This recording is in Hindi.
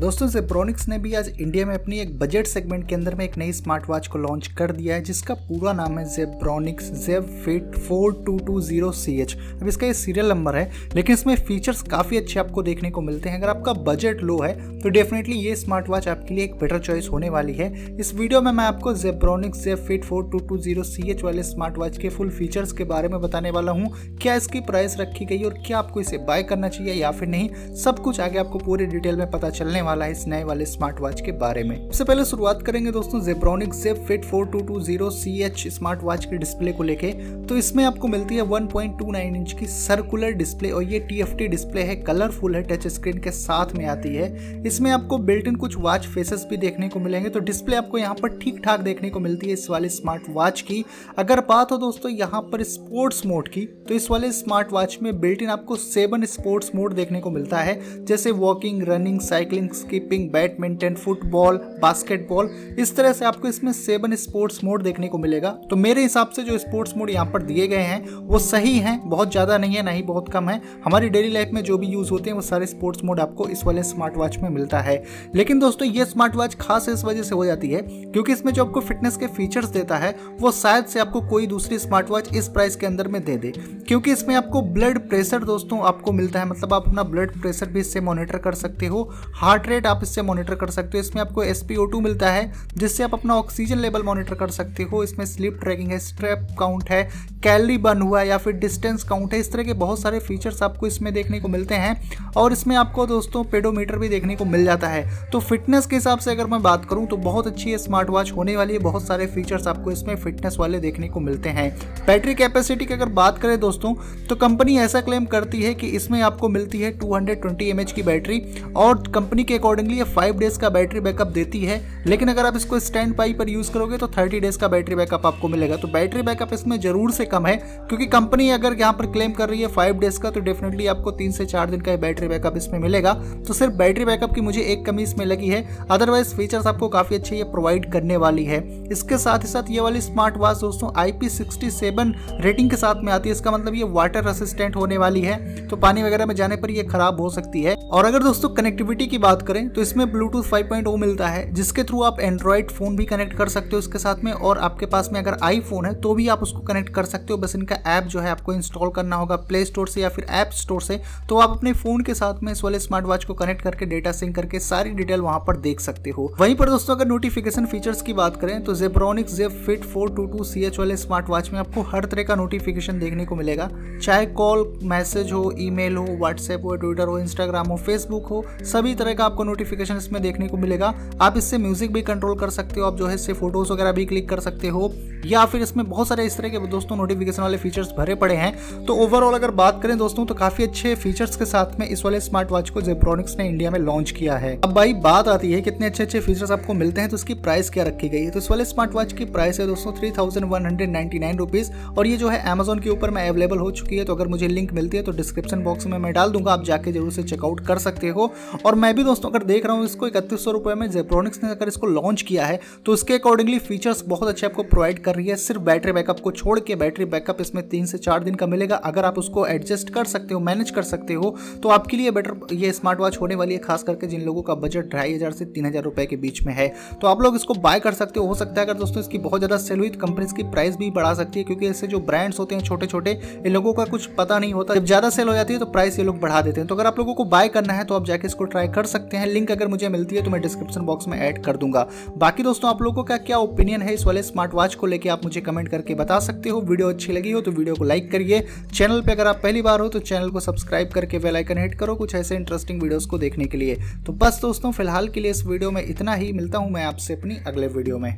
दोस्तों जेब्रॉनिक्स ने भी आज इंडिया में अपनी एक बजट सेगमेंट के अंदर में एक नई स्मार्ट वॉच को लॉन्च कर दिया है, जिसका पूरा नाम है Zebronics Zeb fit four two two zero C H अब इसका ये सीरियल नंबर है, लेकिन इसमें फीचर्स काफ़ी अच्छे आपको देखने को मिलते हैं। अगर आपका बजट लो है तो डेफिनेटली ये स्मार्ट वॉच आपके लिए एक बेटर चॉइस होने वाली है। इस वीडियो में मैं आपको Zebronics Zeb fit four two two zero C H वाले स्मार्ट वॉच के फुल फीचर्स के बारे में बताने वाला हूँ। क्या इसकी प्राइस रखी गई और क्या आपको इसे बाय करना चाहिए या फिर नहीं, सब कुछ आगे आपको पूरी डिटेल में पता चलने वाला है इस नए वाले स्मार्ट वॉच के बारे में। सबसे पहले शुरुआत करेंगे दोस्तों Zebronic Zeb fit 4220 CH smart watch के डिस्प्ले को लेके। तो इसमें आपको मिलती है 1.29 इंच की सर्कुलर डिस्प्ले और ये TFT डिस्प्ले है कलरफुल है टच स्क्रीन के साथ में आती है। इसमें आपको बिल्ट इन कुछ वॉच फेसेस भी देखने को मिलेंगे। तो डिस्प्ले आपको यहाँ पर ठीक ठाक देखने को मिलती है इस वाले स्मार्ट वॉच की। अगर बात हो दोस्तों यहाँ पर स्पोर्ट्स मोड की तो इस वाले स्मार्ट वॉच में बिल्ट इन आपको सेवन स्पोर्ट्स मोड देखने को मिलता है। जैसे walking running cycling skipping badminton football basketball इस तरह से आपको इसमें सेवन स्पोर्ट्स मोड देखने को मिलेगा। तो मेरे हिसाब से जो स्पोर्ट्स मोड यहाँ पर दिए गए हैं, वो सही हैं, बहुत ज़्यादा नहीं है, ना ही बहुत कम है। हमारी डेली लाइफ में जो भी यूज़ होते हैं, वो सारे स्पोर्ट्स मोड आपको इस वाले स्मार्ट वॉच में मिलता है। लेकिन दोस्तों, ये स्मार्ट वॉच खास इस वजह से हो जाती है, क्योंकि इसमें जो आपको फिटनेस के फीचर्स देता है, वो शायद से आपको कोई दूसरी स्मार्ट वॉच इस प्राइस के अंदर में दे दे। क्योंकि इसमें आपको ब्लड प्रेशर दोस्तों आपको मिलता है मतलब आप अपना ब्लड प्रेशर भी इससे मॉनिटर कर सकते हो हार्ट रेट आप इससे मॉनिटर कर सकते हो। इसमें आपको एस मिलता है, जिससे आप अपना ऑक्सीजन लेवल मॉनिटर कर सकते हो। इसमें स्लिप ट्रैकिंग है स्ट्रेप काउंट है कैलरी बर्न हुआ या फिर डिस्टेंस काउंट है, इस तरह के बहुत सारे फीचर्स आपको इसमें देखने को मिलते हैं। और इसमें आपको दोस्तों पेडोमीटर भी देखने को मिल जाता है। तो फिटनेस के हिसाब से अगर मैं बात करूँ तो बहुत अच्छी स्मार्ट वॉच होने वाली है, बहुत सारे फीचर्स आपको इसमें फिटनेस वाले देखने को मिलते हैं। बैटरी कैपेसिटी की अगर बात करें दोस्तों तो कंपनी ऐसा क्लेम करती है कि इसमें आपको मिलती है 220 mAh की बैटरी और कंपनी के अकॉर्डिंगली ये फाइव डेज़ का बैटरी बैकअप देती है। लेकिन अगर आप इसको स्टैंड पाई पर यूज़ करोगे तो थर्टी डेज़ का बैटरी बैकअप आपको मिलेगा। तो बैटरी बैकअप इसमें ज़रूर से कम है, क्योंकि कंपनी अगर यहाँ पर क्लेम कर रही है फाइव डेज़ का तो डेफिनेटली आपको तीन से चार दिन का बैटरी बैकअप इसमें मिलेगा। तो सिर्फ़ बैटरी बैकअप की मुझे एक कमी इसमें लगी है। अदरवाइज़ फीचर्स आपको काफ़ी अच्छे ये प्रोवाइड करने वाली है। इसके साथ ही साथ ये वाली स्मार्ट वॉच दोस्तों आई रेटिंग के साथ में आती है। इसका मतलब ये वाटर असिस्टेंट होने वाली है। तो पानी वगैरह में जाने पर ये खराब हो सकती है। और अगर दोस्तों कनेक्टिविटी की बात करें तो इसमें ब्लूटूथ 5.0 मिलता है, जिसके थ्रू आप एंड्रॉइड फ़ोन भी कनेक्ट कर सकते हो इसके साथ में, और आपके पास में अगर आईफोन है तो भी आप उसको कनेक्ट कर सकते हो। बस इनका ऐप जो है आपको इंस्टॉल करना होगा प्ले स्टोर से या फिर ऐप स्टोर से तो आप अपने फ़ोन के साथ में इस वाले स्मार्ट वॉच को कनेक्ट करके डेटा सिंक करके सारी डिटेल वहाँ पर देख सकते हो। वहीं पर दोस्तों अगर नोटिफिकेशन फीचर्स की बात करें तो Zebronic Zeb fit four two two C H वाले स्मार्ट वॉच में आपको हर तरह का नोटिफिकेशन देखने को मिलेगा। चाहे कॉल मैसेज हो ईमेल हो, व्हाट्सएप हो, ट्विटर हो, इंस्टाग्राम हो, फेसबुक हो, सभी तरह का आपको नोटिफिकेशन इसमें देखने को मिलेगा। आप इससे म्यूज़िक भी कंट्रोल कर सकते हो, आप जो है इससे फ़ोटोज़ वगैरह भी क्लिक कर सकते हो। या फिर इसमें बहुत सारे इस तरह के दोस्तों नोटिफिकेशन वाले फीचर्स भरे पड़े हैं। तो ओवरऑल अगर बात करें दोस्तों तो काफ़ी अच्छे फीचर्स के साथ में इस वाले स्मार्ट वॉच को जेब्रॉनिक्स ने इंडिया में लॉन्च किया है। अब भाई बात आती है कितने अच्छे अच्छे फीचर्स आपको मिलते हैं तो उसकी प्राइस क्या रखी गई है? तो इस वाले स्मार्ट वॉच की प्राइस है दोस्तों three thousand one hundred ninety nine rupees और ये जो है अमेजोन के ऊपर में अवेलेबल हो चुकी है। तो अगर मुझे लिंक मिलती है तो डिस्क्रिप्शन बॉक्स में मैं डाल दूँगा, आप जाके ज़रूर से चेकआउट कर सकते हो। और मैं भी दोस्तों, अगर देख रहा हूँ इसको इकतीस सौ में जेब्रॉनिक्स ने अगर इसको लॉन्च किया है तो उसके अकॉर्डिंगली फीचर्स बहुत अच्छे आपको प्रोवाइड कर रही है, सिर्फ़ बैटरी बैकअप को छोड़ के बैटरी बैकअप इसमें तीन से चार दिन का मिलेगा। अगर आप उसको एडजस्ट कर सकते हो मैनेज कर सकते हो तो आपके लिए बेटर ये स्मार्ट वॉच होने वाली है, खास करके जिन लोगों का बजट ढाई हज़ार से तीन हज़ार रुपए के बीच में है। तो आप लोग इसको बाय कर सकते हो। हो सकता है अगर दोस्तों इसकी बहुत ज़्यादा सेल हुई तो कंपनी इसकी प्राइस भी बढ़ा सकती है, क्योंकि ऐसे जो ब्रांड्स होते हैं छोटे छोटे इन लोगों का कुछ पता नहीं होता। जब ज़्यादा सेल हो जाती है तो प्राइस ये लोग बढ़ा देते हैं। तो अगर आप लोगों को बाय करना है तो आप जाके इसको ट्राई कर सकते हैं। लिंक अगर मुझे मिलती है तो मैं डिस्क्रिप्शन बॉक्स में ऐड कर दूँगा। बाकी दोस्तों, आप लोगों का क्या ओपिनियन है इस वाले स्मार्ट वॉच को लेकर आप मुझे कमेंट करके बता सकते हो। वीडियो अच्छी लगी हो तो वीडियो को लाइक करिए। चैनल पर अगर आप पहली बार हो तो चैनल को सब्सक्राइब करके बेल आइकन हिट करो कुछ ऐसे इंटरेस्टिंग वीडियोस को देखने के लिए। तो बस दोस्तों, फ़िलहाल के लिए इस वीडियो में इतना ही। मिलता हूँ मैं आपसे अपनी अगले वीडियो में।